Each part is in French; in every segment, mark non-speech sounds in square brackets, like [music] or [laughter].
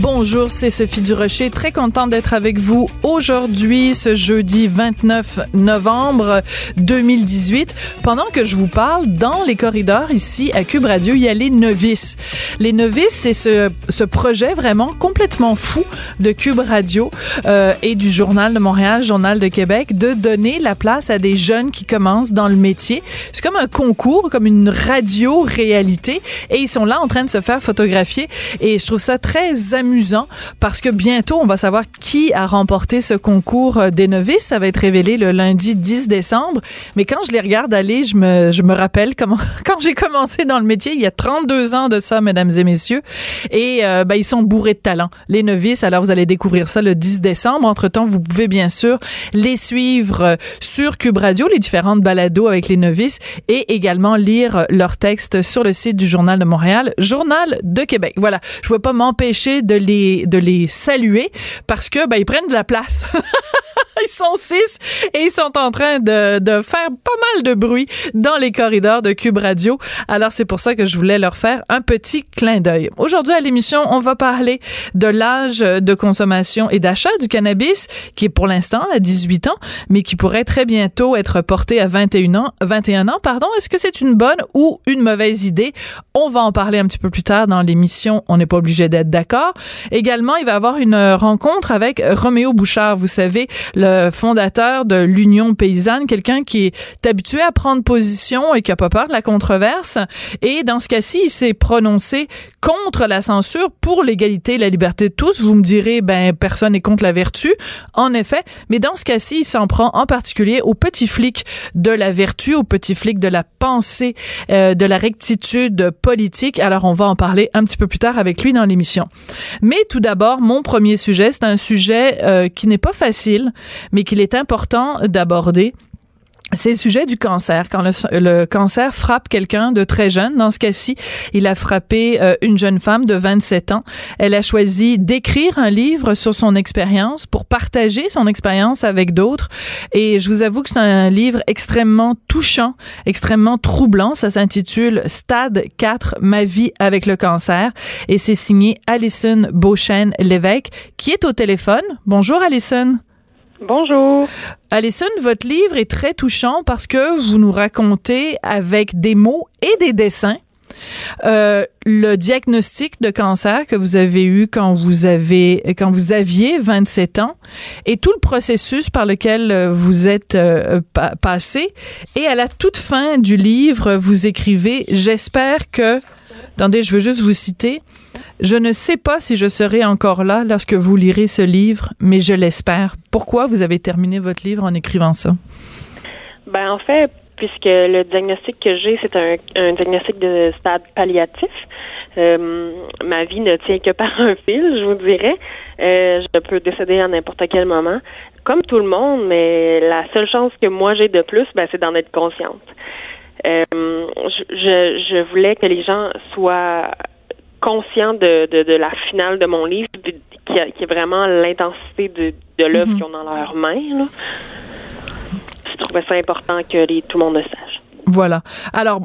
Bonjour, c'est Sophie Durocher. Très contente d'être avec vous aujourd'hui, ce jeudi 29 novembre 2018. Pendant que je vous parle, dans les corridors ici à Cube Radio, il y a les novices. Les novices, c'est ce, ce projet vraiment complètement fou de Cube Radio euh, et du Journal de Montréal, Journal de Québec, de donner la place à des jeunes qui commencent dans le métier. C'est comme un concours, comme une radio-réalité, et ils sont là en train de se faire photographier. Et je trouve ça très amusant parce que bientôt, on va savoir qui a remporté ce concours des novices. Ça va être révélé le lundi 10 décembre. Mais quand je les regarde aller, je me, je me rappelle comment, [laughs] quand j'ai commencé dans le métier, il y a 32 ans de ça, mesdames et messieurs. Et euh, ben, ils sont bourrés de talent, les novices. Alors, vous allez découvrir ça le 10 décembre. Entre-temps, vous pouvez bien sûr les suivre euh, sur Cube Radio, les différentes balados avec les novices et également lire leurs textes sur le site du Journal de Montréal, Journal de Québec. Voilà, je ne vais pas m'empêcher de les de les saluer parce que ben ils prennent de la place. [laughs] ils sont six et ils sont en train de, de faire pas mal de bruit dans les corridors de Cube Radio. Alors c'est pour ça que je voulais leur faire un petit clin d'œil. Aujourd'hui à l'émission, on va parler de l'âge de consommation et d'achat du cannabis qui est pour l'instant à 18 ans, mais qui pourrait très bientôt être porté à 21 ans. 21 ans, pardon. Est-ce que c'est une bonne ou une mauvaise idée? On va en parler un petit peu plus tard dans l'émission. On n'est pas obligé d'être d'accord. Également, il va avoir une rencontre avec Roméo Bouchard, vous savez, le fondateur de l'Union paysanne, quelqu'un qui est habitué à prendre position et qui a pas peur de la controverse. Et dans ce cas-ci, il s'est prononcé contre la censure pour l'égalité et la liberté de tous. Vous me direz, ben, personne n'est contre la vertu. En effet. Mais dans ce cas-ci, il s'en prend en particulier aux petits flics de la vertu, aux petits flics de la pensée, euh, de la rectitude politique. Alors, on va en parler un petit peu plus tard avec lui dans l'émission. Mais tout d'abord, mon premier sujet, c'est un sujet euh, qui n'est pas facile, mais qu'il est important d'aborder c'est le sujet du cancer. Quand le, cancer frappe quelqu'un de très jeune, dans ce cas-ci, il a frappé euh, une jeune femme de 27 ans. Elle a choisi d'écrire un livre sur son expérience pour partager son expérience avec d'autres. Et je vous avoue que c'est un livre extrêmement touchant, extrêmement troublant. Ça s'intitule Stade 4, ma vie avec le cancer. Et c'est signé Alison Beauchesne Lévesque, qui est au téléphone. Bonjour Alison. Bonjour. Alison, votre livre est très touchant parce que vous nous racontez avec des mots et des dessins euh, le diagnostic de cancer que vous avez eu quand vous avez quand vous aviez 27 ans et tout le processus par lequel euh, vous êtes euh, passé et à la toute fin du livre vous écrivez j'espère que attendez je veux juste vous citer je ne sais pas si je serai encore là lorsque vous lirez ce livre, mais je l'espère. Pourquoi vous avez terminé votre livre en écrivant ça? Ben, en fait, puisque le diagnostic que j'ai, c'est un, diagnostic de stade palliatif. Euh, ma vie ne tient que par un fil, je vous dirais. Euh, je peux décéder à n'importe quel moment, comme tout le monde, mais la seule chance que moi j'ai de plus, ben, c'est d'en être consciente. Euh, je, je voulais que les gens soient conscient de, de, la finale de mon livre, qui, est vraiment l'intensité de, de l'œuvre mhm. qu'ils ont dans leurs mains. Là. Je trouvais ça important que les, tout le monde le sache. Voilà. Alors,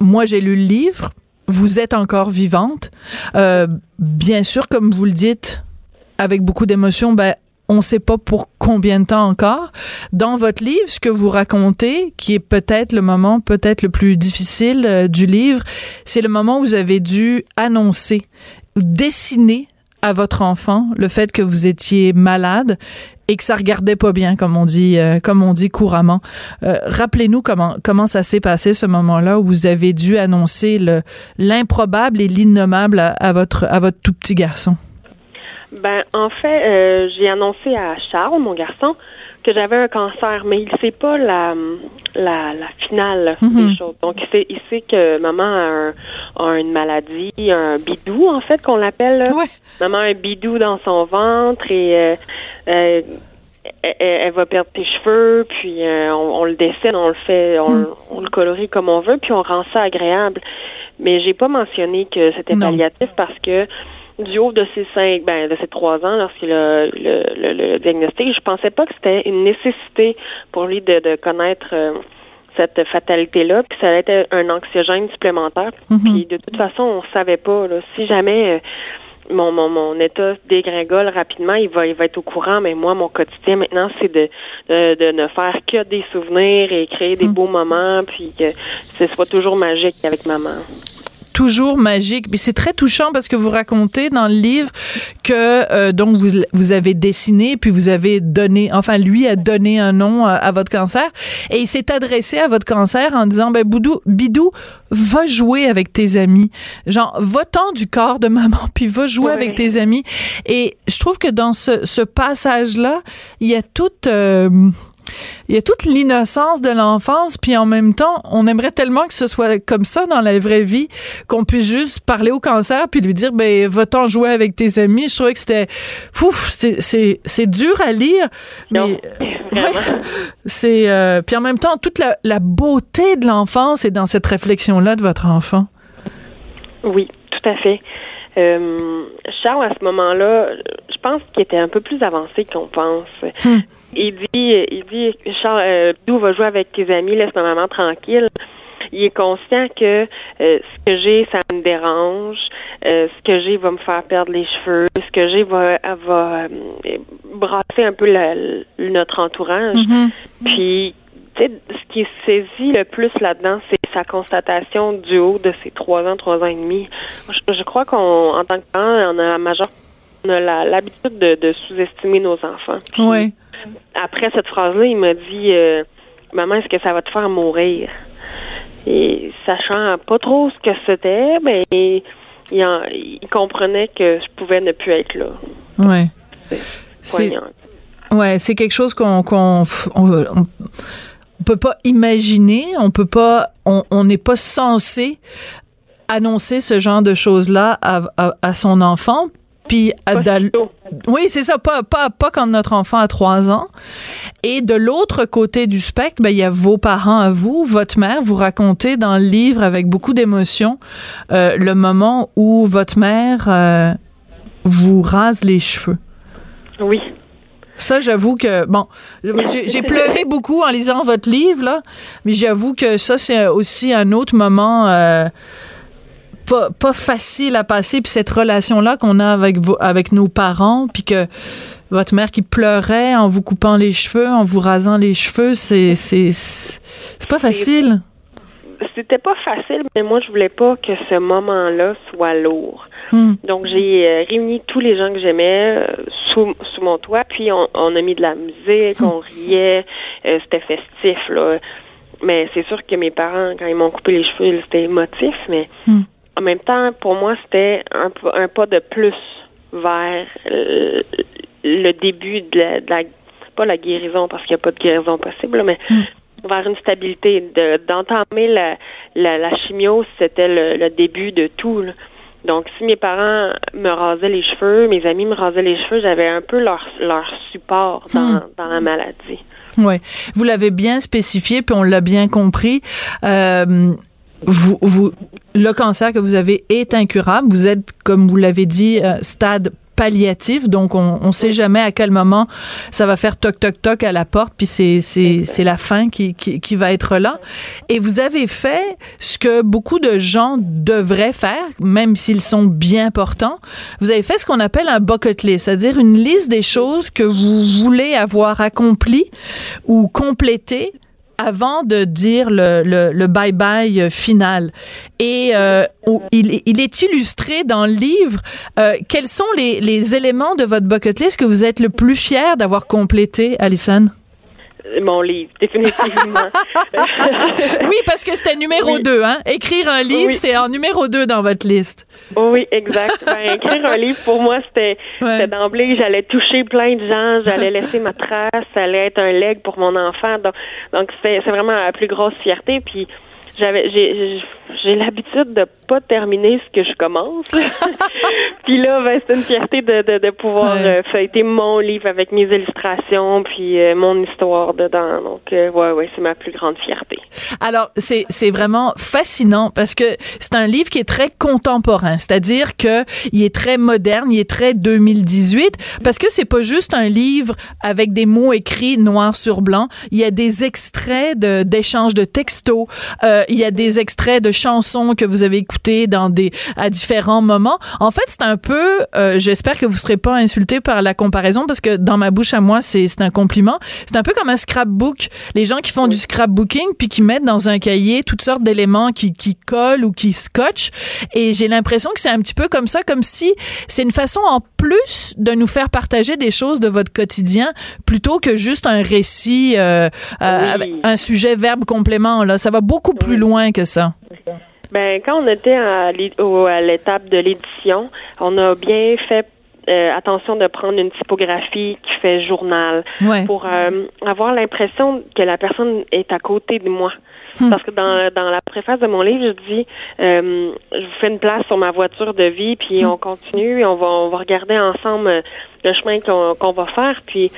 moi, j'ai lu le livre. Vous êtes encore vivante. Euh, bien sûr, comme vous le dites, avec beaucoup d'émotion, ben, on ne sait pas pour combien de temps encore. Dans votre livre, ce que vous racontez, qui est peut-être le moment peut-être le plus difficile euh, du livre, c'est le moment où vous avez dû annoncer, dessiner à votre enfant le fait que vous étiez malade et que ça regardait pas bien comme on dit euh, comme on dit couramment. Euh, rappelez-nous comment comment ça s'est passé ce moment-là où vous avez dû annoncer l'improbable et l'innommable à, votre à votre tout petit garçon. Ben, en fait, euh, j'ai annoncé à Charles, mon garçon, que j'avais un cancer, mais il sait pas la la, la finale des mhm. choses. Donc, il sait, il sait que maman a, a, une maladie, un bidou, en fait, qu'on l'appelle. Maman a un bidou dans son ventre et euh, euh elle, va perdre tes cheveux, puis euh, on, le dessine, on le fait, on, mhm. on, le colorie comme on veut, puis on rend ça agréable. mais j'ai pas mentionné que c'était palliatif parce que du haut de ces cinq, ben de ces trois ans, lorsqu'il a le, le, le, diagnostic, je pensais pas que c'était une nécessité pour lui de, de connaître euh, cette fatalité-là, puis ça allait être un anxiogène supplémentaire. Mhm. Puis de toute façon, on savait pas. Là, si jamais euh, mon, mon, mon état dégringole rapidement, il va, il va être au courant, mais moi, mon quotidien maintenant, c'est de, de, de, ne faire que des souvenirs et créer des Mhm. beaux moments, puis que ce soit toujours magique avec maman toujours magique. Mais c'est très touchant parce que vous racontez dans le livre que euh, donc vous, vous avez dessiné puis vous avez donné, enfin lui a donné un nom à, à votre cancer et il s'est adressé à votre cancer en disant ben Boudou, Bidou, va jouer avec tes amis, genre va-t'en du corps de maman [laughs] puis va jouer Oui. avec tes amis. Et je trouve que dans ce, ce passage là, il y a toute euh, il y a toute l'innocence de l'enfance, puis en même temps, on aimerait tellement que ce soit comme ça dans la vraie vie, qu'on puisse juste parler au cancer puis lui dire, ben, va-t'en jouer avec tes amis. Je trouvais que c'était, ouf, c'est, dur à lire, mais euh, [laughs] vraiment. ouais, c'est, euh, puis en même temps, toute la, la beauté de l'enfance est dans cette réflexion-là de votre enfant. Oui, tout à fait. Euh, Charles, à ce moment-là, je pense qu'il était un peu plus avancé qu'on pense. Hmm. Il dit, il dit, Charles, euh, va jouer avec tes amis, laisse ma maman tranquille. Il est conscient que euh, ce que j'ai, ça me dérange. Euh, ce que j'ai va me faire perdre les cheveux. Ce que j'ai va, va euh, brasser un peu la- notre entourage. Mhm. Puis, ce qui est saisi le plus là-dedans, c'est sa constatation du haut de ses trois ans, trois ans et demi. Je, je crois qu'on, en tant que parents, on a la majeure, on a l'habitude de, de sous-estimer nos enfants. Puis, Ouais. Après cette phrase-là, il m'a dit, euh, maman, est-ce que ça va te faire mourir? Et sachant pas trop ce que c'était, ben, il, en- il comprenait que je pouvais ne plus être là. Ouais. C'est. Ouais, c'est quelque chose qu'on qu'on on, on- on peut pas imaginer, on peut pas on on n'est pas censé annoncer ce genre de choses là à, à, à son enfant puis à dal- oui, c'est ça, pas, pas, pas quand notre enfant a trois ans. Et de l'autre côté du spectre, ben, il y a vos parents à vous, votre mère. Vous racontez dans le livre avec beaucoup d'émotion euh, le moment où votre mère euh, vous rase les cheveux. Oui. Ça, j'avoue que, bon, j'ai [laughs] pleuré beaucoup en lisant votre livre, là, mais j'avoue que ça, c'est aussi un autre moment euh, pas, pas facile à passer, puis cette relation-là qu'on a avec, vos, avec nos parents, puis que votre mère qui pleurait en vous coupant les cheveux, en vous rasant les cheveux, c'est c'est c'est pas facile. C'était pas facile, mais moi, je voulais pas que ce moment-là soit lourd. Hmm. Donc, j'ai euh, réuni tous les gens que j'aimais euh, sous, sous mon toit, puis on, on a mis de la musique, on riait, euh, c'était festif, là. Mais c'est sûr que mes parents, quand ils m'ont coupé les cheveux, c'était émotif, mais Hmm. en même temps, pour moi, c'était un, un pas de plus vers le début de la, de la- pas la guérison, parce qu'il n'y a pas de guérison possible, là, mais vers une stabilité, de- d'entamer la, la, la chimio, c'était le, le début de tout. là. Donc, si mes parents me rasaient les cheveux, mes amis me rasaient les cheveux, j'avais un peu leur, leur support dans, Hmm. dans la maladie. Ouais, vous l'avez bien spécifié, puis on l'a bien compris. Euh, vous, vous, le cancer que vous avez est incurable. Vous êtes, comme vous l'avez dit, euh, stade palliatif, donc on on sait jamais à quel moment ça va faire toc toc toc à la porte, puis c'est c'est c'est la fin qui, qui qui va être là. Et vous avez fait ce que beaucoup de gens devraient faire, même s'ils sont bien portants. Vous avez fait ce qu'on appelle un bucket list, c'est-à-dire une liste des choses que vous voulez avoir accomplies ou complétées avant de dire le, bye-bye final. Et euh, il, il est illustré dans le livre euh, quels sont les, les éléments de votre bucket list que vous êtes le plus fier d'avoir complété, Alison? Mon livre, définitivement. [laughs] Oui, parce que c'était numéro Oui. 2, hein? Écrire un livre, Oui. c'est en numéro 2 dans votre liste. oui, exact. Ben, écrire un livre, pour moi, c'était Ouais. d'emblée, j'allais toucher plein de gens, j'allais laisser ma trace, ça allait être un leg pour mon enfant. Donc, donc c'est c'est vraiment la plus grosse fierté. Puis, j'avais, j'ai, j'ai- l'habitude de pas terminer ce que je commence. [laughs] puis là, ben, c'est une fierté de, de, de pouvoir euh, feuilleter mon livre avec mes illustrations, puis euh, mon histoire dedans. Donc, euh, ouais, ouais, c'est ma plus grande fierté. Alors, c'est, c'est vraiment fascinant parce que c'est un livre qui est très contemporain, c'est-à-dire que il est très moderne, il est très 2018, parce que c'est pas juste un livre avec des mots écrits noir sur blanc. Il y a des extraits de, d'échanges de textos, euh, il y a des extraits de chansons que vous avez écoutées dans des à différents moments. En fait, c'est un peu, euh, j'espère que vous serez pas insulté par la comparaison parce que dans ma bouche à moi, c'est, c'est un compliment. C'est un peu comme un scrapbook. Les gens qui font du scrapbooking puis qui mettent dans un cahier toutes sortes d'éléments qui, qui collent ou qui scotchent. Et j'ai l'impression que c'est un petit peu comme ça, comme si c'est une façon en plus de nous faire partager des choses de votre quotidien plutôt que juste un récit, euh, euh, un sujet verbe complément. Là, ça va beaucoup plus loin que ça. Ben, quand on était à l'étape de l'édition, on a bien fait euh, attention de prendre une typographie qui fait journal pour euh, avoir l'impression que la personne est à côté de moi. Hmm. Parce que dans, dans la préface de mon livre, je dis euh, je vous fais une place sur ma voiture de vie, puis hmm. on continue et on va on va regarder ensemble le chemin qu'on qu'on va faire. Puis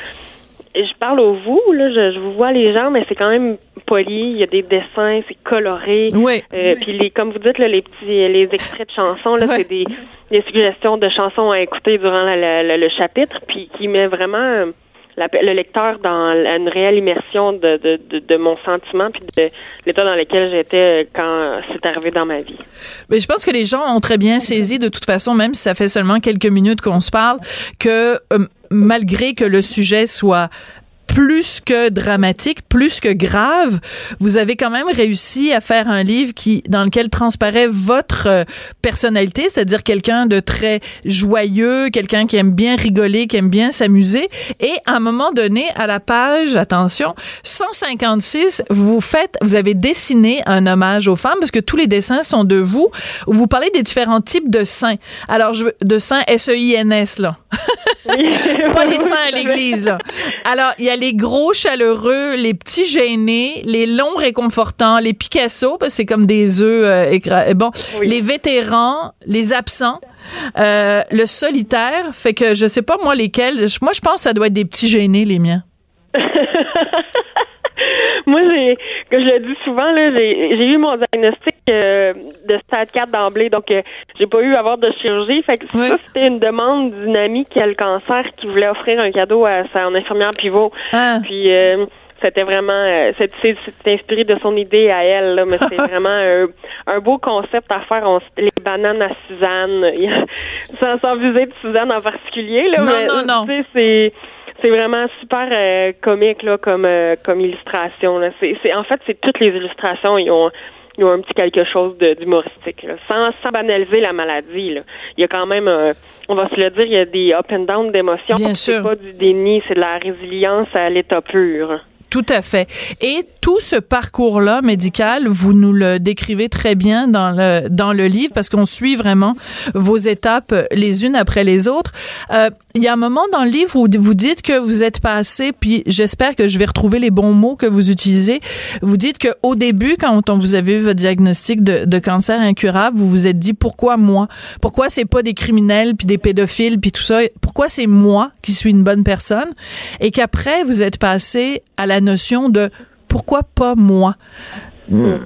je parle au vous, là, je, vous vois les gens, mais c'est quand même poli, il y a des dessins, c'est coloré. Oui. Euh, puis les, comme vous dites, là, les petits les extraits de chansons, là, c'est des, des, suggestions de chansons à écouter durant le chapitre, puis qui met vraiment le lecteur dans une réelle immersion de, de, de, de mon sentiment puis de l'état dans lequel j'étais quand c'est arrivé dans ma vie. Mais je pense que les gens ont très bien saisi de toute façon, même si ça fait seulement quelques minutes qu'on se parle, que euh, malgré que le sujet soit plus que dramatique, plus que grave, vous avez quand même réussi à faire un livre qui dans lequel transparaît votre euh, personnalité, c'est-à-dire quelqu'un de très joyeux, quelqu'un qui aime bien rigoler, qui aime bien s'amuser et à un moment donné à la page attention 156, vous faites vous avez dessiné un hommage aux femmes parce que tous les dessins sont de vous. Vous parlez des différents types de saints. Alors je de saints S E I N S là. [laughs] Pas les saints à l'église là. Alors il y a les gros chaleureux, les petits gênés, les longs réconfortants, les Picasso, parce que c'est comme des œufs euh, bon, les vétérans, les absents, euh, le solitaire. Fait que je sais pas moi lesquels. Moi, je pense que ça doit être des petits gênés, les miens. [laughs] [laughs] Moi, j'ai, que je le dis souvent, là, j'ai, eu mon diagnostic euh, de stade 4 d'emblée, donc euh, j'ai pas eu à avoir de chirurgie. Fait que ça, c'était une demande d'une amie qui a le cancer, qui voulait offrir un cadeau à son infirmière pivot. Ah. Puis euh, c'était vraiment c'était inspiré de son idée à elle là, mais c'est [laughs] vraiment un, beau concept à faire les bananes à Suzanne [laughs] sans, sans viser de Suzanne en particulier là non, mais, non non c'est c'est vraiment super euh, comique là comme euh, comme illustration. Là. C'est, c'est en fait c'est toutes les illustrations ils ont ils ont un petit quelque chose de, d'humoristique sans sans banaliser la maladie. Là. Il y a quand même euh, on va se le dire il y a des up and down d'émotions. Bien c'est pas du déni, c'est de la résilience à l'état pur. Tout à fait. Et tout ce parcours-là médical, vous nous le décrivez très bien dans le dans le livre parce qu'on suit vraiment vos étapes les unes après les autres. Euh, il y a un moment dans le livre où vous dites que vous êtes passé, puis j'espère que je vais retrouver les bons mots que vous utilisez. Vous dites que au début, quand on vous avez eu votre diagnostic de, de cancer incurable, vous vous êtes dit pourquoi moi? Pourquoi c'est pas des criminels puis des pédophiles puis tout ça? Pourquoi c'est moi qui suis une bonne personne? Et qu'après vous êtes passé à la notion de pourquoi pas moi? Hmm.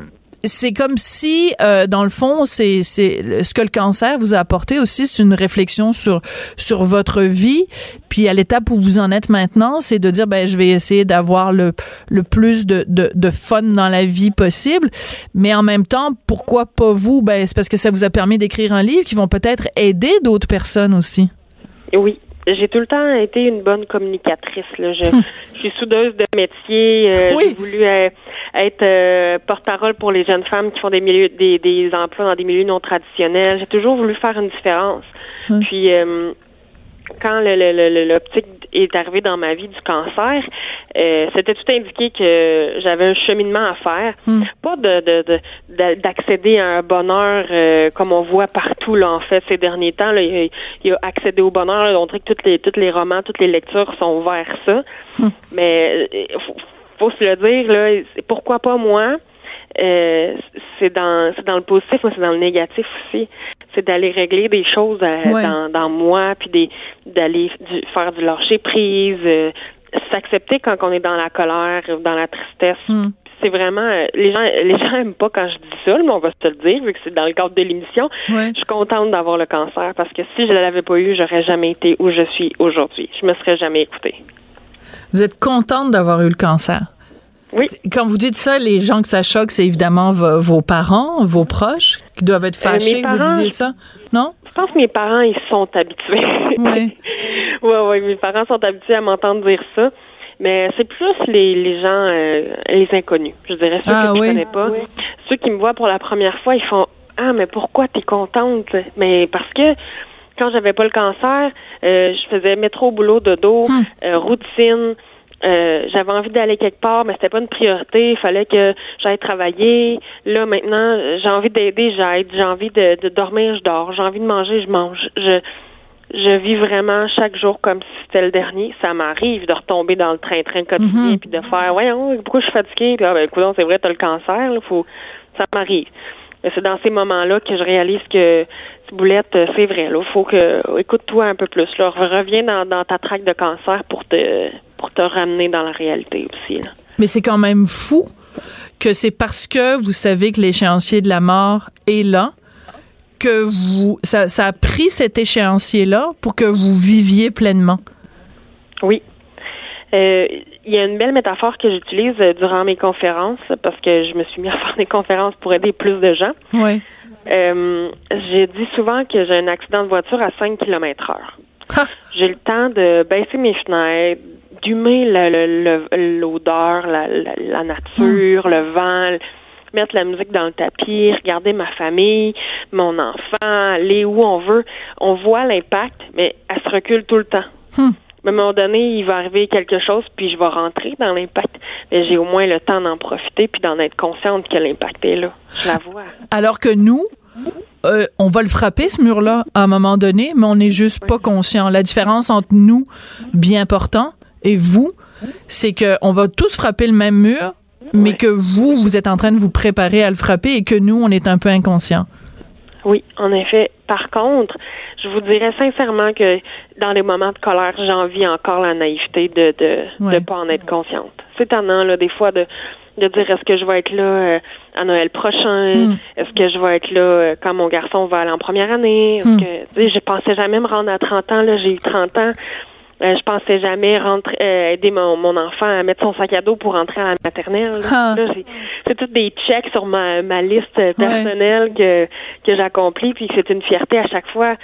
C'est comme si, euh, dans le fond, c'est c'est ce que le cancer vous a apporté aussi, c'est une réflexion sur sur votre vie, puis à l'étape où vous en êtes maintenant, c'est de dire ben je vais essayer d'avoir le le plus de, de de fun dans la vie possible, mais en même temps, pourquoi pas vous? Ben c'est parce que ça vous a permis d'écrire un livre qui vont peut-être aider d'autres personnes aussi. Oui, j'ai tout le temps été une bonne communicatrice. Là. Je, je suis soudeuse de métier. Euh, J'ai voulu euh, être euh, porte-parole pour les jeunes femmes qui font des milieux, des, des emplois dans des milieux non traditionnels. J'ai toujours voulu faire une différence. Hum. Puis quand l'optique est arrivée dans ma vie du cancer, euh, c'était tout indiqué que j'avais un cheminement à faire, hmm. pas de d'accéder à un bonheur euh, comme on voit partout là en fait ces derniers temps. Là, il, y a accédé au bonheur. on dirait que toutes les tous les romans, toutes les lectures sont vers ça. Hmm. Mais euh, faut, faut, se le dire là, pourquoi pas moi euh, c'est dans c'est dans le positif, mais c'est dans le négatif aussi. C'est d'aller régler des choses euh, dans, dans moi, puis des d'aller faire du lâcher prise, euh, s'accepter quand on est dans la colère, dans la tristesse. Hmm. C'est vraiment euh, les gens les gens aiment pas quand je dis ça, mais on va se le dire vu que c'est dans le cadre de l'émission. Je suis contente d'avoir le cancer parce que si je l'avais pas eu, j'aurais jamais été où je suis aujourd'hui. Je me serais jamais écoutée. Vous êtes contente d'avoir eu le cancer? Oui. Quand vous dites ça, les gens que ça choque, c'est évidemment vos parents, vos proches, qui doivent être euh, fâchés que vous disiez ça, non? Je pense que mes parents, ils sont habitués. Oui. oui, oui, mes parents sont habitués à m'entendre dire ça. Mais c'est plus les, les gens, euh, les inconnus, je dirais, ceux ah que je connais pas. Ceux qui me voient pour la première fois, ils font Ah, mais pourquoi t'es contente? Mais parce que quand j'avais pas le cancer, euh, je faisais métro, boulot, dodo, dos, hmm. routine, euh, j'avais envie d'aller quelque part, mais c'était pas une priorité. Il fallait que j'aille travailler. Là, maintenant, j'ai envie d'aider, j'aide. J'ai envie de, de, dormir, je dors. J'ai envie de manger, je mange. Je, je vis vraiment chaque jour comme si c'était le dernier. Ça m'arrive de retomber dans le train-train quotidien mhm. puis de faire, voyons, pourquoi je suis fatiguée? Puis, ah, ben, écoute, c'est vrai, t'as le cancer, là, faut, ça m'arrive. Mais c'est dans ces moments-là que je réalise que Boulette, euh, c'est vrai. Là, faut que écoute-toi un peu plus. Là, reviens dans, dans ta traque de cancer pour te pour te ramener dans la réalité aussi. Mais c'est quand même fou que c'est parce que vous savez que l'échéancier de la mort est là que vous ça, ça a pris cet échéancier là pour que vous viviez pleinement. Oui. Euh, il y a une belle métaphore que j'utilise euh, durant mes conférences parce que je me suis mis à faire [laughs] des conférences pour aider plus de gens. Oui. Euh, j'ai dit souvent que j'ai un accident de voiture à 5 km heure. J'ai le temps de baisser mes fenêtres, d'humer l'odeur, la, la, nature, hmm. le vent, mettre la musique dans le tapis, regarder ma famille, mon enfant, aller où on veut. On voit l'impact, mais elle se recule tout le temps. Hmm. À un moment donné, il va arriver quelque chose, puis je vais rentrer dans l'impact. Mais j'ai au moins le temps d'en profiter, puis d'en être consciente que l'impact est là. Je la vois. Alors que nous, euh, on va le frapper, ce mur-là, à un moment donné, mais on n'est juste pas conscient. La différence entre nous, bien portant, et vous, c'est qu'on va tous frapper le même mur, mais que vous, vous êtes en train de vous préparer à le frapper et que nous, on est un peu inconscient. Oui, en effet. Par contre, je vous dirais sincèrement que dans les moments de colère, j'envie encore la naïveté de de, de pas en être consciente. C'est étonnant là des fois de de dire est-ce que je vais être là euh, à Noël prochain, hmm. est-ce que je vais être là euh, quand mon garçon va aller en première année, est-ce hmm. que je pensais jamais me rendre à 30 ans là, j'ai eu 30 ans. Euh, je pensais jamais rentrer aider mon, mon enfant à mettre son sac à dos pour rentrer à la maternelle. Ah. c'est tout des checks sur ma, ma liste personnelle que que j'accomplis puis c'est une fierté à chaque fois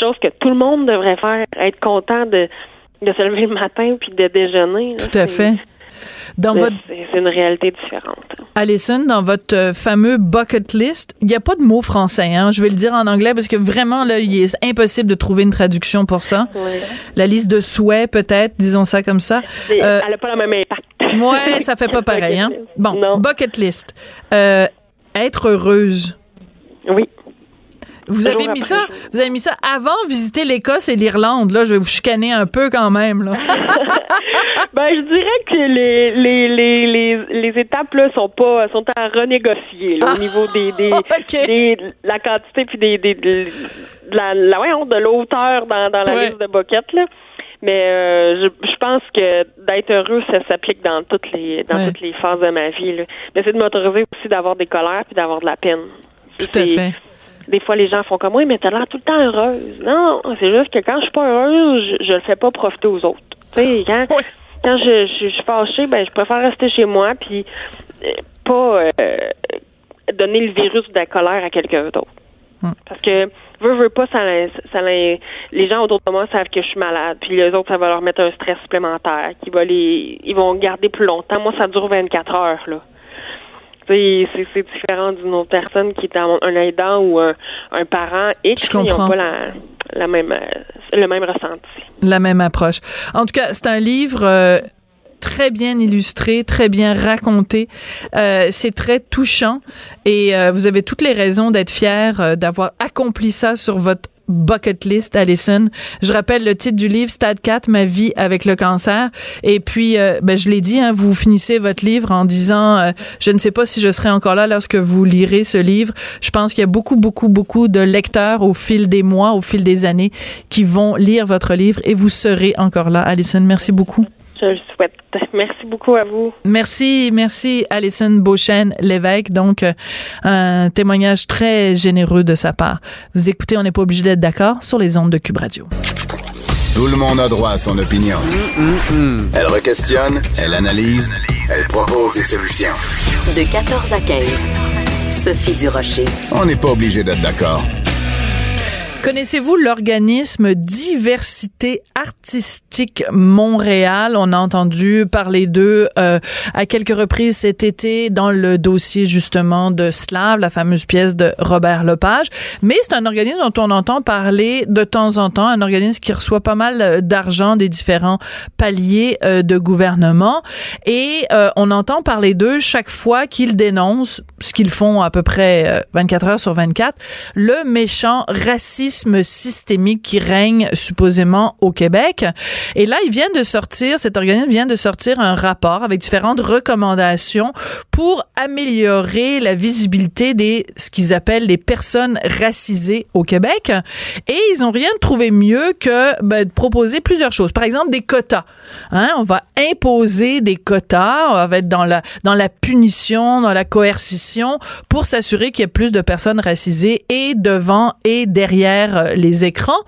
chose que tout le monde devrait faire, être content de, de se lever le matin puis de déjeuner. Tout à fait. Dans votre... C'est une réalité différente. Alison, dans votre euh, fameux bucket list, il n'y a pas de mot français. Hein? Je vais le dire en anglais parce que vraiment, là, il est impossible de trouver une traduction pour ça. La liste de souhaits, peut-être, disons ça comme ça. Euh, elle n'a pas le même impact. ouais, ça fait pas [laughs] pareil. Hein? Bon, bucket list. Euh, être heureuse. Oui. Vous avez mis ça, vous avez mis ça avant visiter l'Écosse et l'Irlande. Là, je vais vous chicaner un peu quand même. Là. [laughs] ben, je dirais que les, les, les, les, les étapes là sont pas sont à renégocier au niveau des, des, [laughs] des, la quantité puis des, des de la, la ouais, de l'auteur dans, dans la liste de boquettes là. Mais euh, je, je, pense que d'être heureux, ça s'applique dans toutes les dans toutes les phases de ma vie. Là. Mais c'est de m'autoriser aussi d'avoir des colères puis d'avoir de la peine. Tout à fait des fois, les gens font comme, oui, mais t'as l'air tout le temps heureuse. Non, c'est juste que quand je suis pas heureuse, je, je le fais pas profiter aux autres. Tu sais, quand, quand je, je, suis fâchée, ben, je préfère rester chez moi puis euh, pas euh, donner le virus de la colère à quelqu'un d'autre. Hmm. Parce que veux, veux pas, ça, ça, les gens autour de moi savent que je suis malade, puis les autres, ça va leur mettre un stress supplémentaire, qui va les, ils vont garder plus longtemps. Moi, ça dure 24 heures, là c'est différent d'une autre personne qui est un, aidant ou un, parent et qui n'ont pas la, même, euh, le même ressenti. La même approche. En tout cas, c'est un livre euh, très bien illustré, très bien raconté. Euh, c'est très touchant et vous avez toutes les raisons d'être fier d'avoir accompli ça sur votre bucket list, Alison. Je rappelle le titre du livre, Stade 4, Ma vie avec le cancer. Et puis, euh, ben, je l'ai dit, hein, vous finissez votre livre en disant, euh, je ne sais pas si je serai encore là lorsque vous lirez ce livre. Je pense qu'il y a beaucoup, beaucoup, beaucoup de lecteurs au fil des mois, au fil des années, qui vont lire votre livre et vous serez encore là. Alison, merci beaucoup. Je le souhaite. Merci beaucoup à vous. Merci, merci Alison Beauchesne l'évêque. Donc euh, un témoignage très généreux de sa part. Vous écoutez, on n'est pas obligé d'être d'accord sur les ondes de Cube Radio. Tout le monde a droit à son opinion. Elle requestionne, elle analyse, elle propose des solutions. De 14 à 15. Sophie Durocher. On n'est pas obligé d'être d'accord. Connaissez-vous l'organisme Diversité artistique? Montréal? On a entendu parler d'eux euh, à quelques reprises cet été dans le dossier justement de Slav, la fameuse pièce de Robert Lepage. Mais c'est un organisme dont on entend parler de temps en temps, un organisme qui reçoit pas mal euh, d'argent des différents paliers euh, de gouvernement. Et on entend parler d'eux chaque fois qu'ils dénoncent, ce qu'ils font à peu près 24 heures sur 24, le méchant racisme systémique qui règne supposément au Québec. Et là, ils viennent de sortir, cet organisme vient de sortir un rapport avec différentes recommandations pour améliorer la visibilité des ce qu'ils appellent les personnes racisées au Québec. Et ils ont rien trouvé mieux que ben, de proposer plusieurs choses. Par exemple, des quotas. Hein, on va imposer des quotas, on va être dans la dans la punition, dans la coercition pour s'assurer qu'il y ait plus de personnes racisées et devant et derrière euh, les écrans.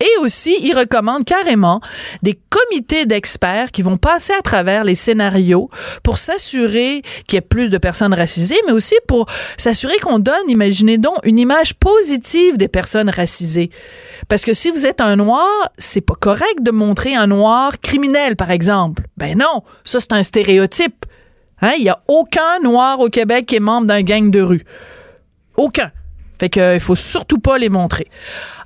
Et aussi, il recommande carrément des comités d'experts qui vont passer à travers les scénarios pour s'assurer qu'il y ait plus de personnes racisées, mais aussi pour s'assurer qu'on donne, imaginez donc, une image positive des personnes racisées. Parce que si vous êtes un noir, c'est pas correct de montrer un noir criminel, par exemple. Ben non, ça c'est un stéréotype. Hein? Il y a aucun noir au Québec qui est membre d'un gang de rue. Aucun. Fait que il faut surtout pas les montrer.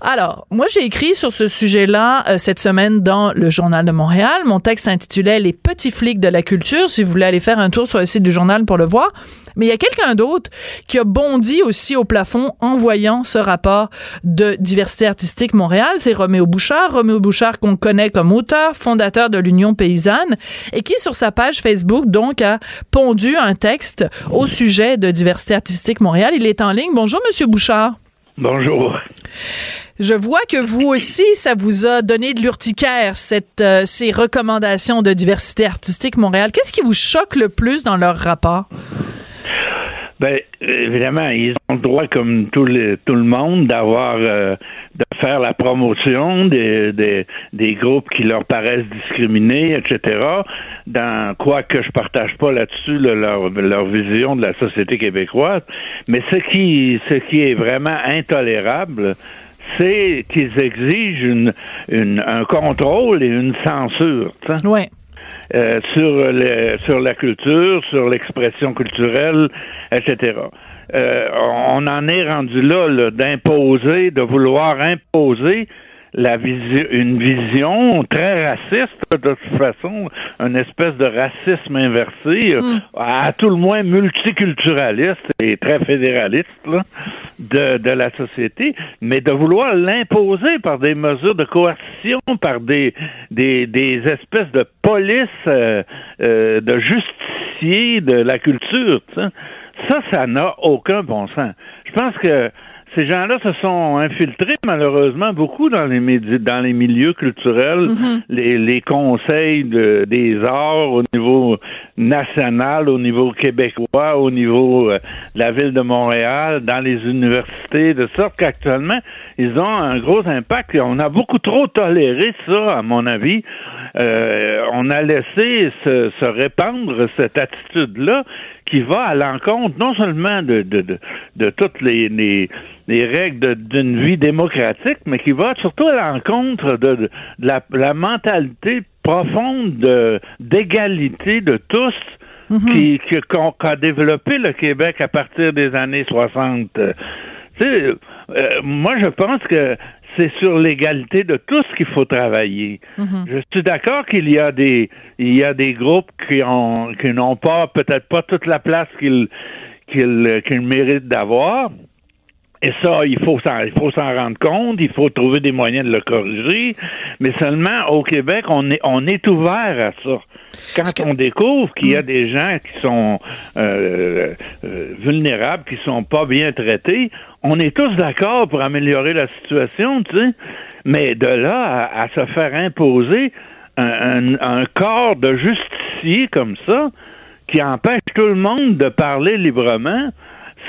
Alors, moi j'ai écrit sur ce sujet-là euh, cette semaine dans le Journal de Montréal. Mon texte s'intitulait Les petits flics de la culture. Si vous voulez aller faire un tour sur le site du journal pour le voir. Mais il y a quelqu'un d'autre qui a bondi aussi au plafond en voyant ce rapport de diversité artistique Montréal. C'est Roméo Bouchard. Roméo Bouchard qu'on connaît comme auteur, fondateur de l'Union paysanne et qui, sur sa page Facebook, donc, a pondu un texte au sujet de diversité artistique Montréal. Il est en ligne. Bonjour, Monsieur Bouchard. Bonjour. Je vois que vous aussi, ça vous a donné de l'urticaire, cette, euh, ces recommandations de diversité artistique Montréal. Qu'est-ce qui vous choque le plus dans leur rapport? Ben, évidemment, ils ont le droit, comme tout le, tout le monde, d'avoir euh, de faire la promotion des, des, des, groupes qui leur paraissent discriminés, etc. Dans quoi que je partage pas là-dessus leur, leur vision de la société québécoise. Mais ce qui ce qui est vraiment intolérable, c'est qu'ils exigent une, une, un contrôle et une censure. Ouais. Euh, sur, le, sur la culture, sur l'expression culturelle, etc. Euh, on en est rendu là, là d'imposer, de vouloir imposer la vision, une vision très raciste de toute façon, une espèce de racisme inversé, mm. à tout le moins multiculturaliste et très fédéraliste de, de la société, mais de vouloir l'imposer par des mesures de coercition, par des des, des espèces de police euh, euh, de justiciers de la culture. Ça, ça n'a aucun bon sens. Je pense que ces gens-là se sont infiltrés malheureusement beaucoup dans les médias, dans les milieux culturels, mm-hmm. les, les, conseils de, des arts au niveau national, au niveau québécois, au niveau euh, de la ville de Montréal, dans les universités, de sorte qu'actuellement ils ont un gros impact. On a beaucoup trop toléré ça, à mon avis. Euh, on a laissé se, se répandre cette attitude-là qui va à l'encontre non seulement de, de, de, de toutes les, les, les règles d'une vie démocratique, mais qui va surtout à l'encontre de, de, la, la, mentalité profonde d'égalité de, tous mm-hmm. qui qu'a développé le Québec à partir des années 60. Tu sais, euh, moi, je pense que c'est sur l'égalité de tous qu'il faut travailler. Mm-hmm. Je suis d'accord qu'il y a des il y a des groupes qui ont qui n'ont pas peut-être pas toute la place qu'ils qu'ils qu'ils méritent d'avoir. Et ça, il faut s'en, il faut s'en rendre compte, il faut trouver des moyens de le corriger. Mais seulement au Québec, on est, on est ouvert à ça. Quand on découvre qu'il y a mm. des gens qui sont euh, euh, vulnérables, qui sont pas bien traités, on est tous d'accord pour améliorer la situation, tu sais. Mais de là à, se faire imposer un, un, corps de justicier comme ça, qui empêche tout le monde de parler librement,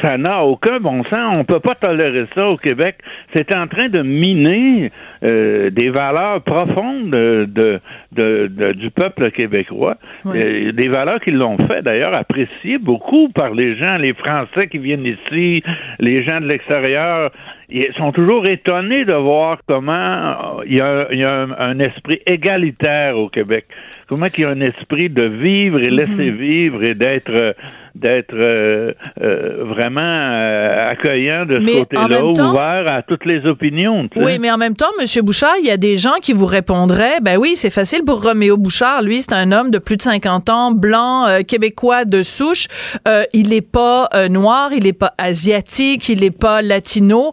ça n'a aucun bon sens. On peut pas tolérer ça au Québec. C'est en train de miner euh, des valeurs profondes de, de, du peuple québécois. Euh, des valeurs qui l'ont fait d'ailleurs apprécier beaucoup par les gens, les Français qui viennent ici, les gens de l'extérieur. Ils sont toujours étonnés de voir comment euh, il y a, il y a un, esprit égalitaire au Québec. Comment il y a un esprit de vivre et laisser mhm. vivre et d'être d'être euh, euh, vraiment euh, accueillant de ce côté-là, ouvert à toutes les opinions. Oui, mais en même temps, Monsieur Bouchard, il y a des gens qui vous répondraient, ben oui, c'est facile pour Roméo Bouchard. Lui, c'est un homme de plus de 50 ans, blanc, québécois de souche. il n'est pas noir, il n'est pas asiatique, il n'est pas latino.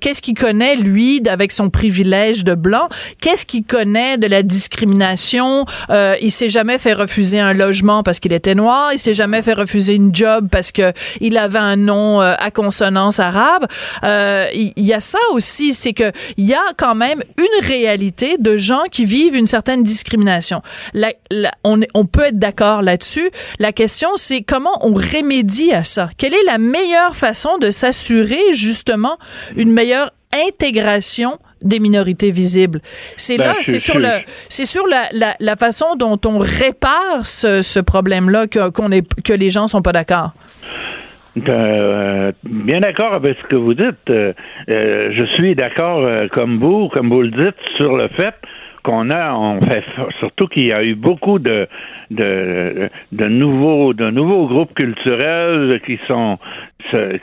Qu'est-ce qu'il connaît, lui, avec son privilège de blanc? Qu'est-ce qu'il connaît de la discrimination? il s'est jamais fait refuser un logement parce qu'il était noir. Il s'est jamais fait refuser une job parce que il avait un nom euh, à consonance arabe. Euh, il y, a ça aussi, c'est que il y a quand même une réalité de gens qui vivent une certaine discrimination. on, on peut être d'accord là-dessus. La question, c'est comment on remédie à ça? Quelle est la meilleure façon de s'assurer justement une meilleure intégration des minorités visibles. C'est ben, là, c'est sur le, c'est sur la, la, la, façon dont on répare ce, ce problème-là que, qu'on est, que les gens sont pas d'accord. Euh, bien d'accord avec ce que vous dites. Euh, euh, je suis d'accord comme vous, comme vous le dites, sur le fait qu'on a, on fait surtout qu'il y a eu beaucoup de, de, de nouveaux de nouveaux groupes culturels qui sont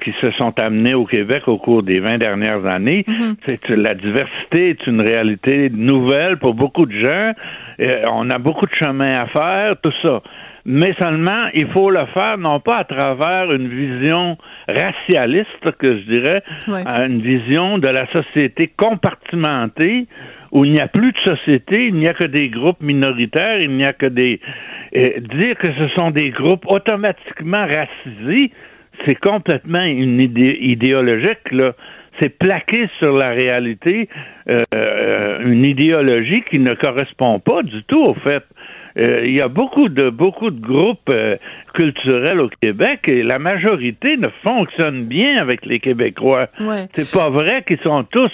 qui se sont amenés au Québec au cours des 20 dernières années. C'est la diversité est une réalité nouvelle pour beaucoup de gens. on a beaucoup de chemin à faire, tout ça mais seulement il faut le faire non pas à travers une vision racialiste, que je dirais, une vision de la société compartimentée où il n'y a plus de société, il n'y a que des groupes minoritaires, il n'y a que des... Euh, dire que ce sont des groupes automatiquement racisés, c'est complètement une idée idéologique, là. C'est plaqué sur la réalité euh, euh, une idéologie qui ne correspond pas du tout au fait. Euh, il y a beaucoup de beaucoup de groupes euh, culturels au Québec et la majorité ne fonctionne bien avec les Québécois. C'est pas vrai qu'ils sont tous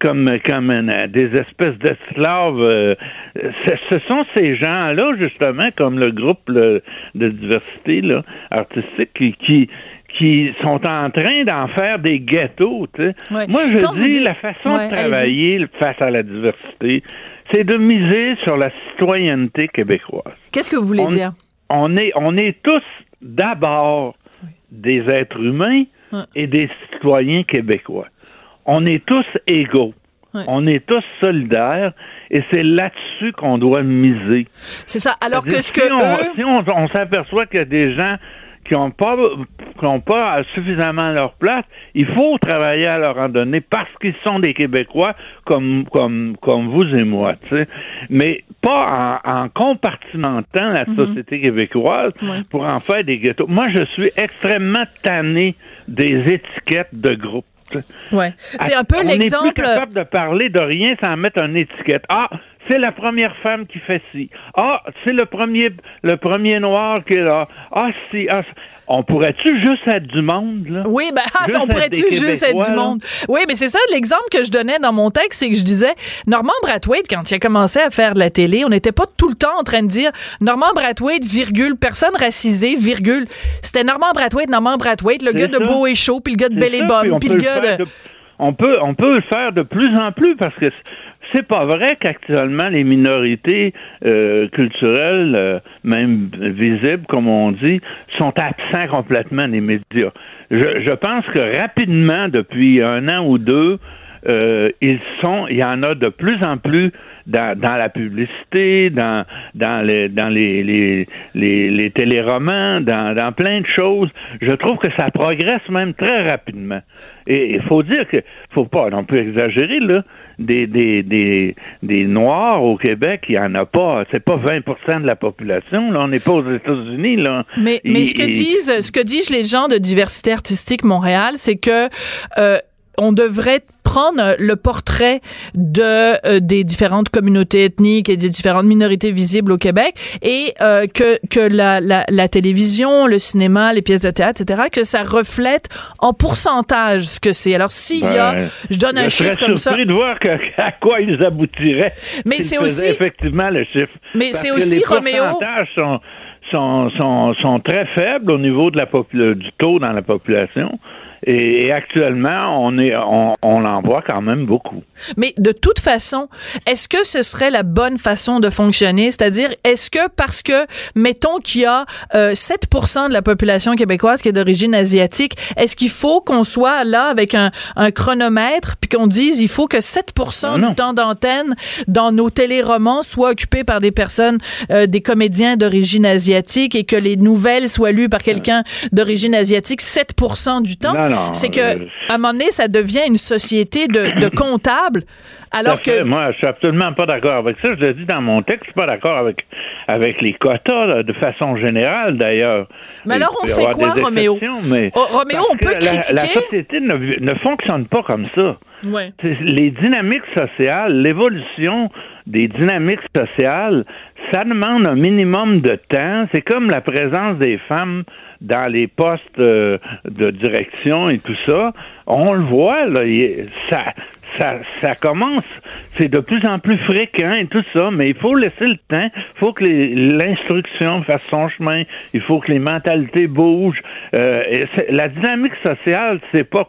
comme comme des espèces d'esclaves. Euh, ce sont ces gens-là justement, comme le groupe de diversité là, artistique, qui, qui qui sont en train d'en faire des ghettos. Moi, je dis la façon de travailler face à la diversité, c'est de miser sur la citoyenneté québécoise. Qu'est-ce que vous voulez dire? On est, on est tous d'abord des êtres humains et des citoyens québécois. On est tous égaux. On est tous solidaires et c'est là-dessus qu'on doit miser. C'est ça. Alors que ce que si on s'aperçoit qu'il y a des gens qui n'ont pas, pas suffisamment leur place, il faut travailler à leur en donner parce qu'ils sont des Québécois comme, comme, comme vous et moi, mais pas en, compartimentant la mhm. société québécoise pour en faire des ghettos. Moi, je suis extrêmement tanné des étiquettes de groupe. Ouais. C'est un peu l'exemple. On n'est plus capable de parler de rien sans mettre une étiquette. Ah, c'est la première femme qui fait ci. Ah, c'est le premier, le premier noir qui est là. Ah, si, ah, on pourrait-tu juste être du monde, là? Oui, ben, on pourrait-tu juste être du monde? Oui, mais c'est ça l'exemple que je donnais dans mon texte, c'est que je disais, Norman Brathwaite, quand il a commencé à faire de la télé, on n'était pas tout le temps en train de dire Norman Brathwaite, virgule, personne racisée, virgule. C'était Norman Brathwaite, Norman Brathwaite, le gars de Beau et Chaud, puis le gars de Belle et Bonne, puis le gars de... On peut, on peut le faire de plus en plus parce que c'est pas vrai qu'actuellement les minorités euh, culturelles, euh, même visibles comme on dit, sont absents complètement des médias. Je, pense que rapidement, depuis un an ou deux, euh, ils sont, il y en a de plus en plus dans, la publicité, dans, les, dans les, les, les téléromans, dans, dans plein de choses. Je trouve que ça progresse même très rapidement. Et il faut dire que, faut pas non plus exagérer, là, des, des, des, des Noirs au Québec, il n'y en a pas. C'est pas 20 de la population. Là. On n'est pas aux États-Unis. Là. Mais, mais ce, que disent, ce que disent les gens de diversité artistique Montréal, c'est que euh, on devrait prendre le portrait de euh, des différentes communautés ethniques et des différentes minorités visibles au Québec et euh, que que la, la, la, télévision, le cinéma, les pièces de théâtre, etc. que ça reflète en pourcentage ce que c'est. Alors s'il y a, je donne un chiffre comme ça. Je de voir que, [laughs] à quoi ils aboutiraient. Mais c'est aussi effectivement le chiffre. Mais c'est aussi les Roméo. Sont, sont, sont, sont, très faibles au niveau de la du taux dans la population. Et, actuellement, on est, on, on en voit quand même beaucoup. Mais de toute façon, est-ce que ce serait la bonne façon de fonctionner? C'est-à-dire, est-ce que parce que, mettons qu'il y a euh, 7% de la population québécoise qui est d'origine asiatique, est-ce qu'il faut qu'on soit là avec un, un chronomètre puis qu'on dise il faut que 7% du temps d'antenne dans nos téléromans soit occupé par des personnes, euh, des comédiens d'origine asiatique et que les nouvelles soient lues par quelqu'un d'origine asiatique 7% du temps? C'est que euh, à un moment donné, ça devient une société de, de [coughs] comptables. Alors que moi, je suis absolument pas d'accord avec ça. Je l'ai dit dans mon texte, je suis pas d'accord avec avec les quotas de façon générale d'ailleurs. Mais alors on fait quoi, Roméo? mais oh, Roméo, on peut critiquer. La, société ne, ne fonctionne pas comme ça. Ouais. Les dynamiques sociales, l'évolution des dynamiques sociales, ça demande un minimum de temps. C'est comme la présence des femmes dans les postes euh, de direction et tout ça, on le voit, là, ça, ça, ça commence, c'est de plus en plus fréquent et tout ça, mais il faut laisser le temps, il faut que l'instruction fasse son chemin, il faut que les mentalités bougent. Euh, la dynamique sociale, c'est pas,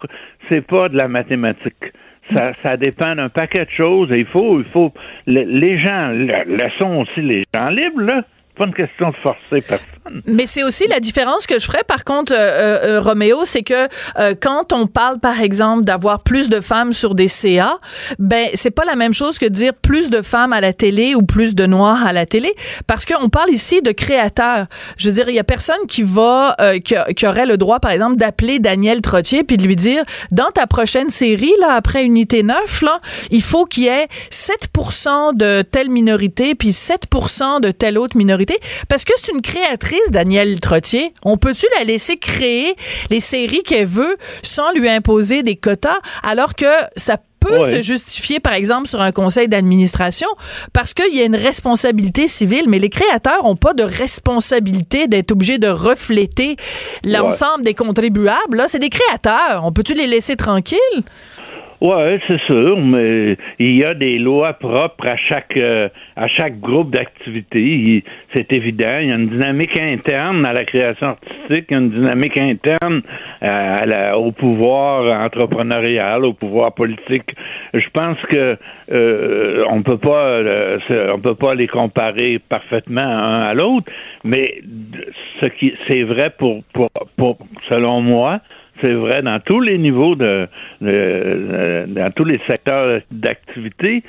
c'est pas de la mathématique. Ça, ça dépend d'un paquet de choses et il faut, il faut, les gens, laissons aussi les gens libres, là pas une question de personne. Mais c'est aussi la différence que je ferais, par contre, euh, euh, euh Roméo, c'est que euh, quand on parle, par exemple, d'avoir plus de femmes sur des CA, ben c'est pas la même chose que dire plus de femmes à la télé ou plus de noirs à la télé, parce qu'on parle ici de créateurs. Je veux dire, il y a personne qui va, qui, qui, aurait le droit, par exemple, d'appeler Daniel Trottier puis de lui dire, dans ta prochaine série, là, après Unité 9, là, il faut qu'il y ait 7% de telle minorité puis 7% de telle autre minorité parce que c'est une créatrice, Danielle Trottier. On peut-tu la laisser créer les séries qu'elle veut sans lui imposer des quotas alors que ça peut se justifier, par exemple, sur un conseil d'administration? Parce qu'il y a une responsabilité civile, mais les créateurs ont pas de responsabilité d'être obligés de refléter l'ensemble des contribuables. Là, c'est des créateurs. On peut-tu les laisser tranquilles? Ouais, c'est sûr, mais il y a des lois propres à chaque euh, à chaque groupe d'activité. C'est évident. Il y a une dynamique interne à la création artistique, il y a une dynamique interne à au pouvoir entrepreneurial, au pouvoir politique. Je pense que euh, on peut pas euh, on peut pas les comparer parfaitement un à l'autre, mais ce qui c'est vrai pour, pour, pour selon moi c'est vrai dans tous les niveaux de, dans tous les secteurs d'activité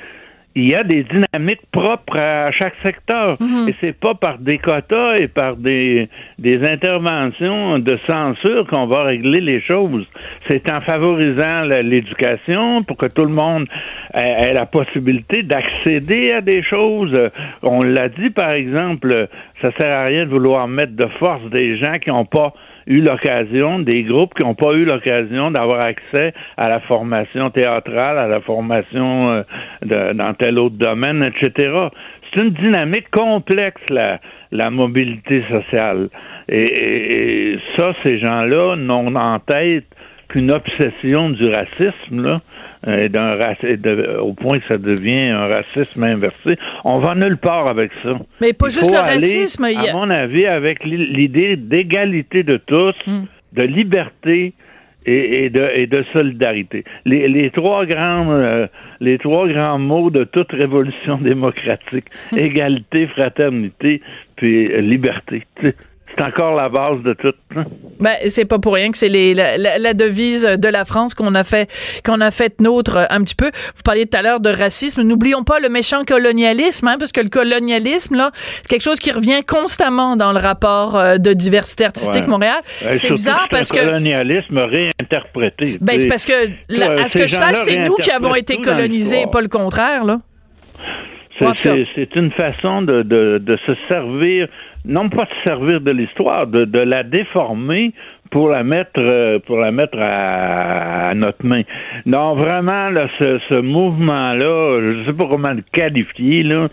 il y a des dynamiques propres à chaque secteur. Mhm. Et c'est pas par des quotas et par des, des interventions de censure qu'on va régler les choses. C'est en favorisant l'éducation pour que tout le monde ait, la possibilité d'accéder à des choses. On l'a dit, par exemple, ça sert à rien de vouloir mettre de force des gens qui n'ont pas eu l'occasion, des groupes qui n'ont pas eu l'occasion d'avoir accès à la formation théâtrale, à la formation euh, de, dans tel autre domaine, etc. C'est une dynamique complexe, la, la mobilité sociale. Et, et ça, ces gens-là n'ont en tête qu'une obsession du racisme, euh, d'un au point que ça devient un racisme inversé. On va nulle part avec ça. Mais pas juste le racisme. Il À mon avis, avec l'idée d'égalité de tous, hmm. de liberté et, de, et de solidarité. Les, les trois grands euh, les trois grands mots de toute révolution [laughs] démocratique hmm. égalité, fraternité, puis liberté. C'est encore la base de tout. Hein. Ben, c'est pas pour rien que c'est les, la, la, devise de la France qu'on a fait qu'on a fait nôtre un petit peu. Vous parliez tout à l'heure de racisme. N'oublions pas le méchant colonialisme, hein, parce que le colonialisme, là, c'est quelque chose qui revient constamment dans le rapport euh, de diversité artistique Montréal. c'est bizarre parce que. Le colonialisme réinterprété. Ben, c'est parce que, à ce que je sache, c'est nous qui avons été colonisés, pas le contraire, là. C'est une façon de, de, de, se servir, non pas de se servir de l'histoire, de, de la déformer pour la mettre euh, pour la mettre à, notre main. Non, vraiment, là, ce, ce mouvement-là, je ne sais pas comment le qualifier, là.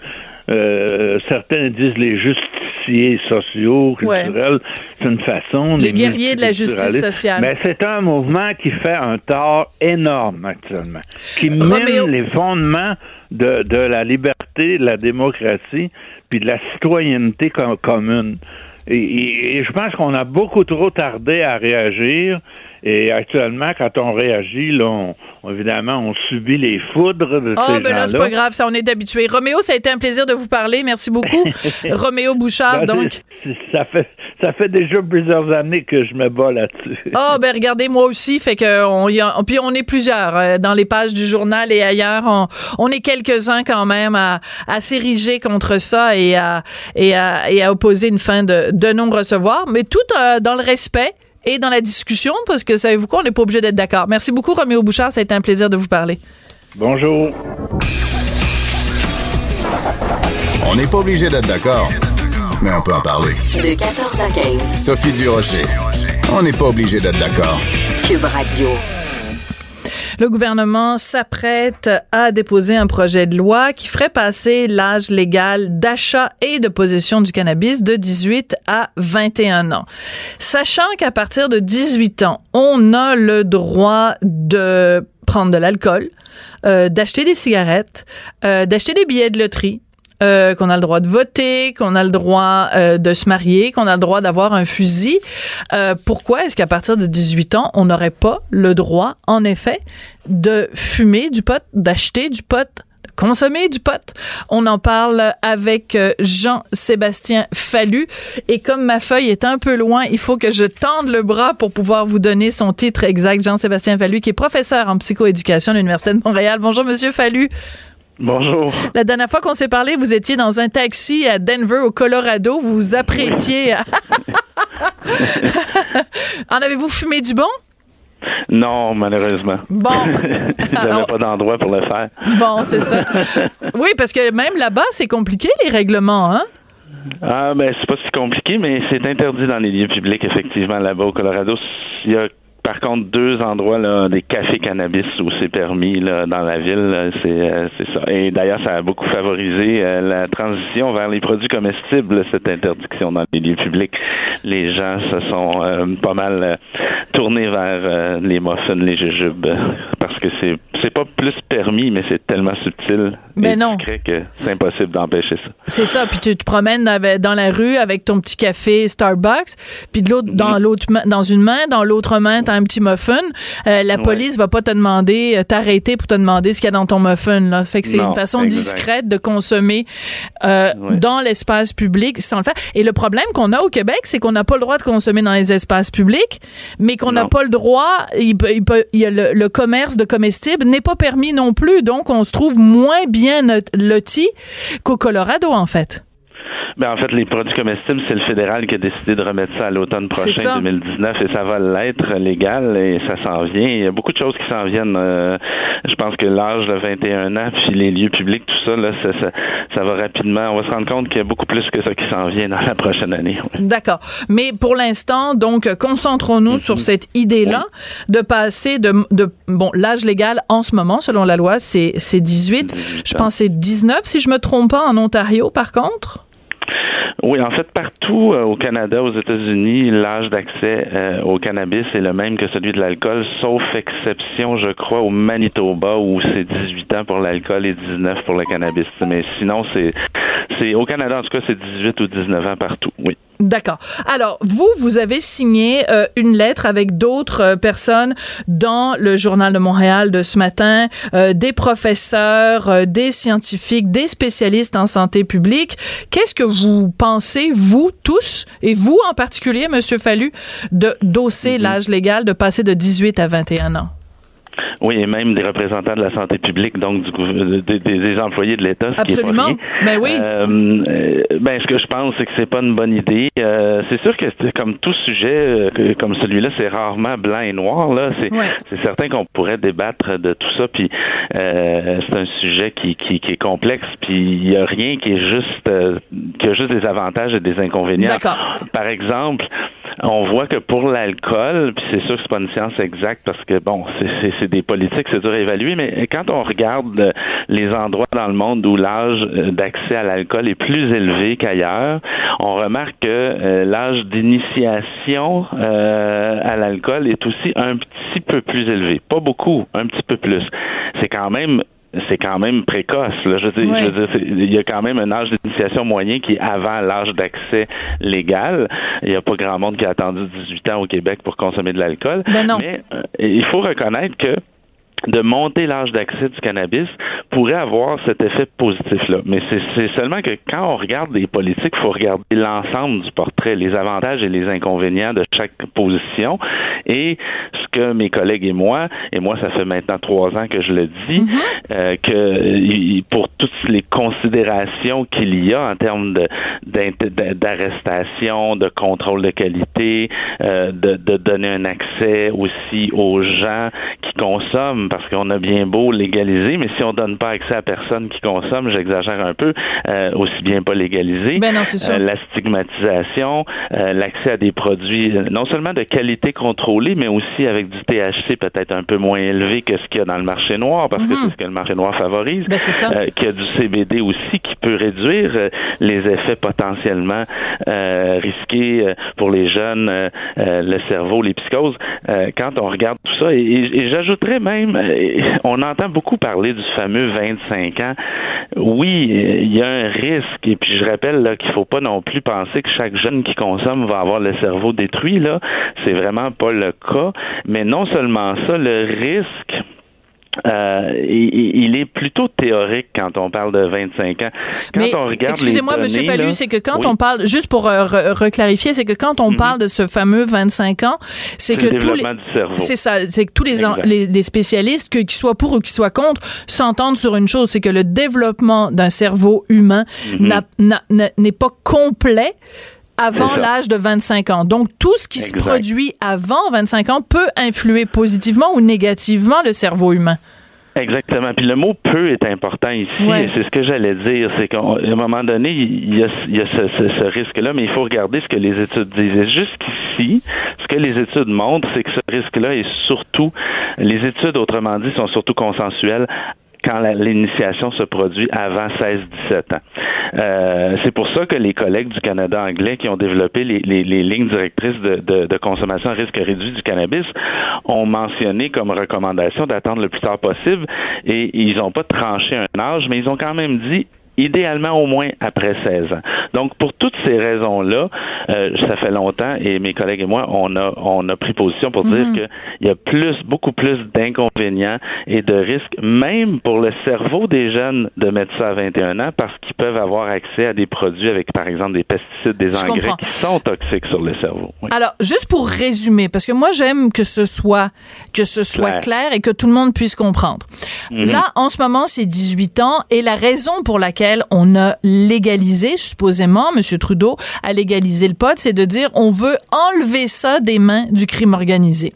Euh, certains disent les justiciers sociaux, culturels. C'est une façon. Les guerriers de la justice sociale. Mais c'est un mouvement qui fait un tort énorme actuellement, qui mine les fondements de, de la liberté, de la démocratie, puis de la citoyenneté commune. Et, et, je pense qu'on a beaucoup trop tardé à réagir. Et actuellement, quand on réagit, là, on, évidemment, on subit les foudres de oh, ces ben là, c'est pas grave, ça, on est habitué. Roméo, ça a été un plaisir de vous parler. Merci beaucoup. [laughs] Roméo Bouchard, ben, donc. Ça fait, ça fait déjà plusieurs années que je me bats là-dessus. Ah, oh, ben regardez, moi aussi, fait que on y a, puis on est plusieurs euh, dans les pages du journal et ailleurs. On, on est quelques-uns quand même à, à s'ériger contre ça et à, et à, et à opposer une fin de, de non-recevoir, mais tout euh, dans le respect et dans la discussion, parce que savez-vous quoi, on n'est pas obligé d'être d'accord. Merci beaucoup, Roméo Bouchard. Ça a été un plaisir de vous parler. Bonjour. On n'est pas obligé d'être d'accord, mais on peut en parler. De 14 à 15. Sophie Durocher. On n'est pas obligé d'être d'accord. Cube Radio. Le gouvernement s'apprête à déposer un projet de loi qui ferait passer l'âge légal d'achat et de possession du cannabis de 18 à 21 ans. Sachant qu'à partir de 18 ans, on a le droit de prendre de l'alcool, euh, d'acheter des cigarettes, euh, d'acheter des billets de loterie, euh, qu'on a le droit de voter, qu'on a le droit euh, de se marier, qu'on a le droit d'avoir un fusil. Euh, pourquoi est-ce qu'à partir de 18 ans, on n'aurait pas le droit, en effet, de fumer du pot, d'acheter du pot, consommer du pot? On en parle avec Jean-Sébastien Fallu. Et comme ma feuille est un peu loin, il faut que je tende le bras pour pouvoir vous donner son titre exact. Jean-Sébastien Fallu, qui est professeur en psychoéducation à l'Université de Montréal. Bonjour, Monsieur Fallu. Bonjour. La dernière fois qu'on s'est parlé, vous étiez dans un taxi à Denver, au Colorado. Vous vous apprêtiez à... [laughs] en avez-vous fumé du bon? Non, malheureusement. Bon. [laughs] J'avais pas d'endroit pour le faire. Bon, c'est ça. Oui, parce que même là-bas, c'est compliqué, les règlements, hein? Ah, ben, c'est pas si compliqué, mais c'est interdit dans les lieux publics, effectivement, là-bas au Colorado. Il y a par contre, deux endroits, là, des cafés cannabis où c'est permis là, dans la ville, c'est, euh, c'est ça. Et d'ailleurs, ça a beaucoup favorisé euh, la transition vers les produits comestibles, cette interdiction dans les lieux publics. Les gens se sont euh, pas mal tournés vers les muffins, les jujubes, parce que c'est pas plus permis, mais c'est tellement subtil mais non. que c'est impossible d'empêcher ça. C'est ça. Puis tu te promènes dans la rue avec ton petit café Starbucks, puis de l'autre dans l'autre dans une main, dans l'autre main t'as un petit muffin. Euh, la police va pas te demander euh, t'arrêter pour te demander ce qu'il y a dans ton muffin. Là. Fait que c'est une façon discrète de consommer euh, dans l'espace public sans le faire. Et le problème qu'on a au Québec, c'est qu'on n'a pas le droit de consommer dans les espaces publics, mais qu'on n'a pas le droit. Il, il, y a le, le commerce de comestibles n'est pas permis non plus. Donc, on se trouve moins bien loti qu'au Colorado, en fait. Ben, en fait, les produits comestibles, c'est le fédéral qui a décidé de remettre ça à l'automne prochain, 2019, et ça va l'être légal et ça s'en vient. Il y a beaucoup de choses qui s'en viennent. Euh, je pense que l'âge de 21 ans, puis les lieux publics, tout ça, là, ça, ça, va rapidement. On va se rendre compte qu'il y a beaucoup plus que ça qui s'en vient dans la prochaine année. D'accord. Mais pour l'instant, donc, concentrons-nous sur mm-hmm. cette idée-là de passer de, de bon, l'âge légal en ce moment, selon la loi, c'est 18. Je pense c'est 19, si je me trompe pas, en Ontario, par contre. Oui, en fait, partout euh, au Canada, aux États-Unis, l'âge d'accès euh, au cannabis est le même que celui de l'alcool, sauf exception, je crois, au Manitoba où c'est 18 ans pour l'alcool et 19 pour le cannabis. Mais sinon, c'est, c'est au Canada, en tout cas, c'est 18 ou 19 ans partout. Oui. D'accord. Alors, vous, vous avez signé euh, une lettre avec d'autres euh, personnes dans le Journal de Montréal de ce matin, euh, des professeurs, des scientifiques, des spécialistes en santé publique. Qu'est-ce que vous pensez, vous tous, et vous en particulier, Monsieur Fallu, de d'osser l'âge légal, de passer de 18 à 21 ans? Oui, et même des représentants de la santé publique, donc du, euh, des, des, employés de l'État. Absolument. ben oui. Euh, euh, ben ce que je pense, c'est que c'est pas une bonne idée. Euh, c'est sûr que comme tout sujet, comme celui-là, c'est rarement blanc et noir. Là, c'est certain qu'on pourrait débattre de tout ça. Puis c'est un sujet qui, qui, qui est complexe. Puis il y a rien qui est juste qui a juste des avantages et des inconvénients. Par exemple, on voit que pour l'alcool, puis c'est sûr que c'est pas une science exacte parce que bon, c'est des politiques, c'est dur à évaluer, mais quand on regarde euh, les endroits dans le monde où l'âge euh, d'accès à l'alcool est plus élevé qu'ailleurs, on remarque que euh, l'âge d'initiation à l'alcool est aussi un petit peu plus élevé. Pas beaucoup, un petit peu plus. C'est quand même c'est quand même précoce. Là. Je, veux dire, il y a quand même un âge d'initiation moyen qui est avant l'âge d'accès légal. Il n'y a pas grand monde qui a attendu 18 ans au Québec pour consommer de l'alcool. Ben Mais euh, il faut reconnaître que de monter l'âge d'accès du cannabis pourrait avoir cet effet positif-là. Mais c'est seulement que quand on regarde les politiques, il faut regarder l'ensemble du portrait, les avantages et les inconvénients de chaque position. Et ce que mes collègues et moi, et moi ça fait maintenant trois ans que je le dis, mm-hmm. euh, que pour toutes les considérations qu'il y a en termes d'arrestation, de, contrôle de qualité, euh, de, de donner un accès aussi aux gens qui consomment parce qu'on a bien beau légaliser, mais si on donne pas accès à personne qui consomme, j'exagère un peu, euh, aussi bien pas légaliser. Ben non, euh, la stigmatisation, euh, l'accès à des produits non seulement de qualité contrôlée, mais aussi avec du THC peut-être un peu moins élevé que ce qu'il y a dans le marché noir, parce que mhm. c'est ce que le marché noir favorise. Ben, c'est ça. qu'il y a du CBD aussi qui peut réduire les effets potentiellement risqués pour les jeunes, le cerveau, les psychoses. quand on regarde tout ça, et j'ajouterais même on entend beaucoup parler du fameux 25 ans. Oui, il y a un risque, et puis je rappelle qu'il faut pas non plus penser que chaque jeune qui consomme va avoir le cerveau détruit. Là, c'est vraiment pas le cas. Mais non seulement ça, le risque euh, il, est plutôt théorique quand on parle de 25 ans. Quand Mais, on regarde excusez-moi, Monsieur Fallu, c'est que quand on parle, juste pour euh, reclarifier, c'est que quand on mhm. parle de ce fameux 25 ans, c'est que tous les, c'est ça, c'est que tous les, les, spécialistes, qu'ils soient pour ou qu'ils soient contre, s'entendent sur une chose, c'est que le développement d'un cerveau humain mhm. n'est pas complet avant l'âge de 25 ans. Donc, tout ce qui se produit avant 25 ans peut influer positivement ou négativement le cerveau humain. Exactement. Puis le mot peu est important ici. C'est ce que j'allais dire. C'est qu'à un moment donné, il y a, ce, risque-là, mais il faut regarder ce que les études disent. Jusqu'ici, ce que les études montrent, c'est que ce risque-là est surtout, les études, autrement dit, sont surtout consensuelles quand l'initiation se produit avant 16-17 ans. Euh, c'est pour ça que les collègues du Canada anglais qui ont développé les, lignes directrices de, consommation à risque réduit du cannabis ont mentionné comme recommandation d'attendre le plus tard possible et ils n'ont pas tranché un âge, mais ils ont quand même dit idéalement au moins après 16 ans. Donc, pour toutes ces raisons-là, euh, ça fait longtemps et mes collègues et moi, on a, on a pris position pour dire mhm. qu'il y a plus, beaucoup plus d'inconvénients et de risques, même pour le cerveau des jeunes de mettre ça à 21 ans parce qu'ils peuvent avoir accès à des produits avec, par exemple, des pesticides, des engrais qui sont toxiques sur le cerveau. Alors, juste pour résumer, parce que moi, j'aime que ce soit, que ce soit clair. et que tout le monde puisse comprendre. Mhm. Là, en ce moment, c'est 18 ans et la raison pour laquelle on a légalisé, supposément, M. Trudeau a légalisé le pot, c'est de dire on veut enlever ça des mains du crime organisé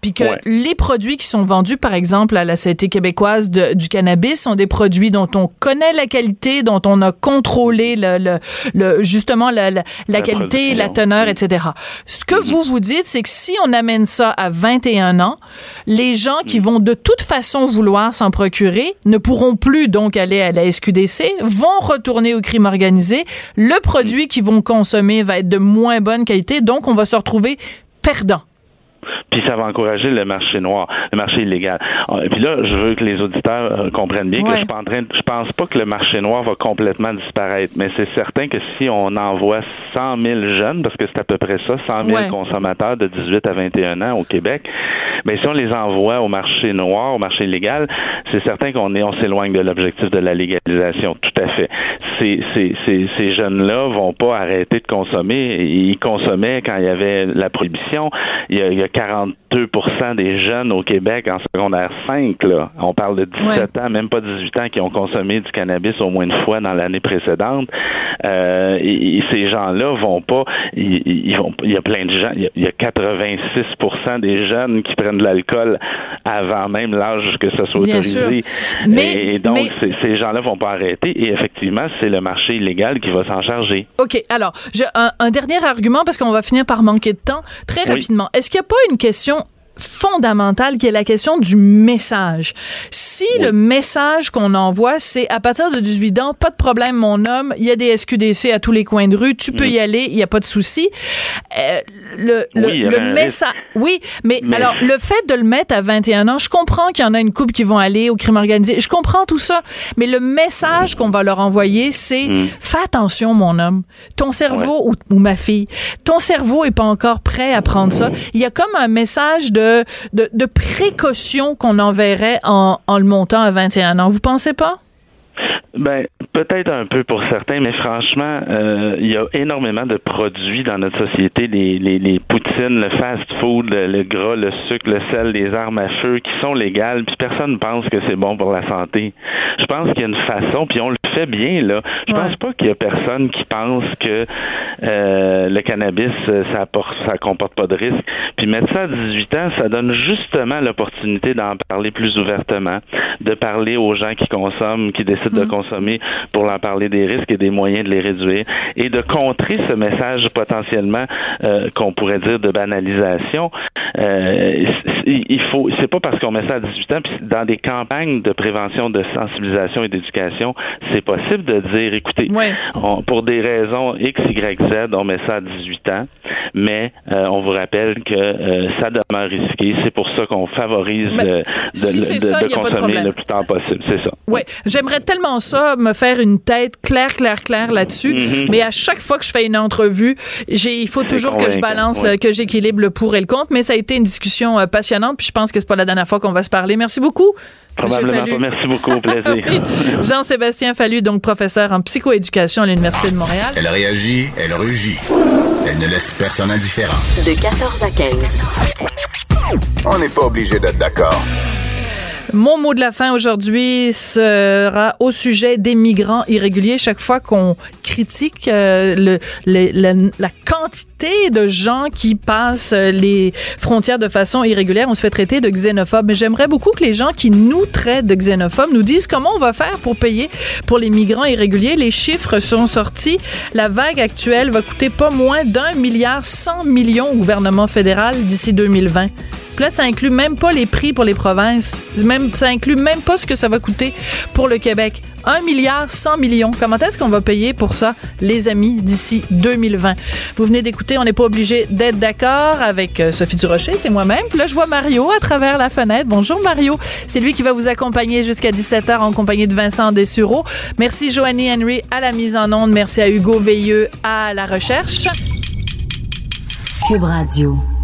puis que les produits qui sont vendus, par exemple, à la Société québécoise du cannabis, sont des produits dont on connaît la qualité, dont on a contrôlé le, le, justement la, la, qualité, la teneur, etc. Ce que vous vous dites, c'est que si on amène ça à 21 ans, les gens qui mm. vont de toute façon vouloir s'en procurer ne pourront plus donc aller à la SQDC, vont retourner au crime organisé. Le produit qu'ils vont consommer va être de moins bonne qualité, donc on va se retrouver perdant. Puis ça va encourager le marché noir, le marché illégal. Et euh, puis là, je veux que les auditeurs euh, comprennent bien que je suis en train, je pense pas que le marché noir va complètement disparaître, mais c'est certain que si on envoie 100 000 jeunes, parce que c'est à peu près ça, 100 000 consommateurs de 18 à 21 ans au Québec, mais si on les envoie au marché noir, au marché illégal, c'est certain qu'on est, on s'éloigne de l'objectif de la légalisation. Tout à fait. Ces, ces, ces, ces jeunes-là vont pas arrêter de consommer. Ils consommaient quand il y avait la prohibition. Il y a, il y a 42 des jeunes au Québec en secondaire 5, là. On parle de 17 ans, même pas 18 ans, qui ont consommé du cannabis au moins une fois dans l'année précédente. Euh, et, ces gens-là vont pas, ils, vont, il y a plein de gens, il y a, 86 des jeunes qui prennent de l'alcool avant même l'âge que ça soit autorisé. et, donc, ces gens-là vont pas arrêter. Et effectivement, c'est le marché illégal qui va s'en charger. OK. Alors, un, un, dernier argument, parce qu'on va finir par manquer de temps, très rapidement. Est-ce qu'il n'y a pas une question fondamentale qui est la question du message. Si le message qu'on envoie, c'est à partir de 18 ans, pas de problème, mon homme, il y a des SQDC à tous les coins de rue, tu peux y aller, il n'y a pas de souci. Euh, le le, message, oui, mais, alors le fait de le mettre à 21 ans, je comprends qu'il y en a une couple qui vont aller au crime organisé, je comprends tout ça, mais le message qu'on va leur envoyer, c'est mm. fais attention, mon homme, ton cerveau ou, ou ma fille, ton cerveau est pas encore prêt à prendre ça. Il y a comme un message de de, précaution qu'on enverrait en, en le montant à 21 ans. Vous pensez pas? Ben, peut-être un peu pour certains, mais franchement, euh, il y a énormément de produits dans notre société, les, les, les poutines, le fast-food, le, gras, le sucre, le sel, les armes à feu qui sont légales, puis personne ne pense que c'est bon pour la santé. Je pense qu'il y a une façon, puis on le fait bien, là. Je pense pas qu'il y a personne qui pense que euh, le cannabis, ça apporte, ça comporte pas de risque. Puis mettre ça à 18 ans, ça donne justement l'opportunité d'en parler plus ouvertement, de parler aux gens qui consomment, qui décident de consommer consommer pour leur parler des risques et des moyens de les réduire et de contrer ce message potentiellement euh, qu'on pourrait dire de banalisation. Euh, il faut, c'est pas parce qu'on met ça à 18 ans, puis dans des campagnes de prévention, de sensibilisation et d'éducation, c'est possible de dire, écoutez, pour des raisons X, Y, Z, on met ça à 18 ans, mais euh, on vous rappelle que euh, ça demeure risqué. C'est pour ça qu'on favorise de, de, consommer le plus tard possible. C'est ça. Oui, j'aimerais tellement ça, me faire une tête claire, claire, claire là-dessus, mm-hmm. mais à chaque fois que je fais une entrevue, j'ai, il faut toujours que je balance, que j'équilibre le pour et le contre, mais ça a été une discussion passionnante puis je pense que c'est pas la dernière fois qu'on va se parler. Merci beaucoup. Probablement pas. Merci beaucoup. Au plaisir. [laughs] Jean-Sébastien Fallu, donc professeur en psychoéducation à l'Université de Montréal. Elle réagit, elle rugit. Elle ne laisse personne indifférent. De 14 à 15. On n'est pas obligé d'être d'accord. Mon mot de la fin aujourd'hui sera au sujet des migrants irréguliers. Chaque fois qu'on critique euh, le, la, quantité de gens qui passent les frontières de façon irrégulière, on se fait traiter de xénophobes. Mais j'aimerais beaucoup que les gens qui nous traitent de xénophobes nous disent comment on va faire pour payer pour les migrants irréguliers. Les chiffres sont sortis. La vague actuelle va coûter pas moins d'un milliard cent millions au gouvernement fédéral d'ici 2020 là, ça inclut même pas les prix pour les provinces. Ça inclut même pas ce que ça va coûter pour le Québec. 1 milliard 100 millions. Comment est-ce qu'on va payer pour ça, les amis, d'ici 2020? Vous venez d'écouter, on n'est pas obligé d'être d'accord avec euh, Sophie Durocher, c'est moi-même. là, je vois Mario à travers la fenêtre. Bonjour Mario. C'est lui qui va vous accompagner jusqu'à 17h en compagnie de Vincent Dessureau. Merci Joanny Henry à la mise en onde. Merci à Hugo Veilleux à la recherche. Cube Radio.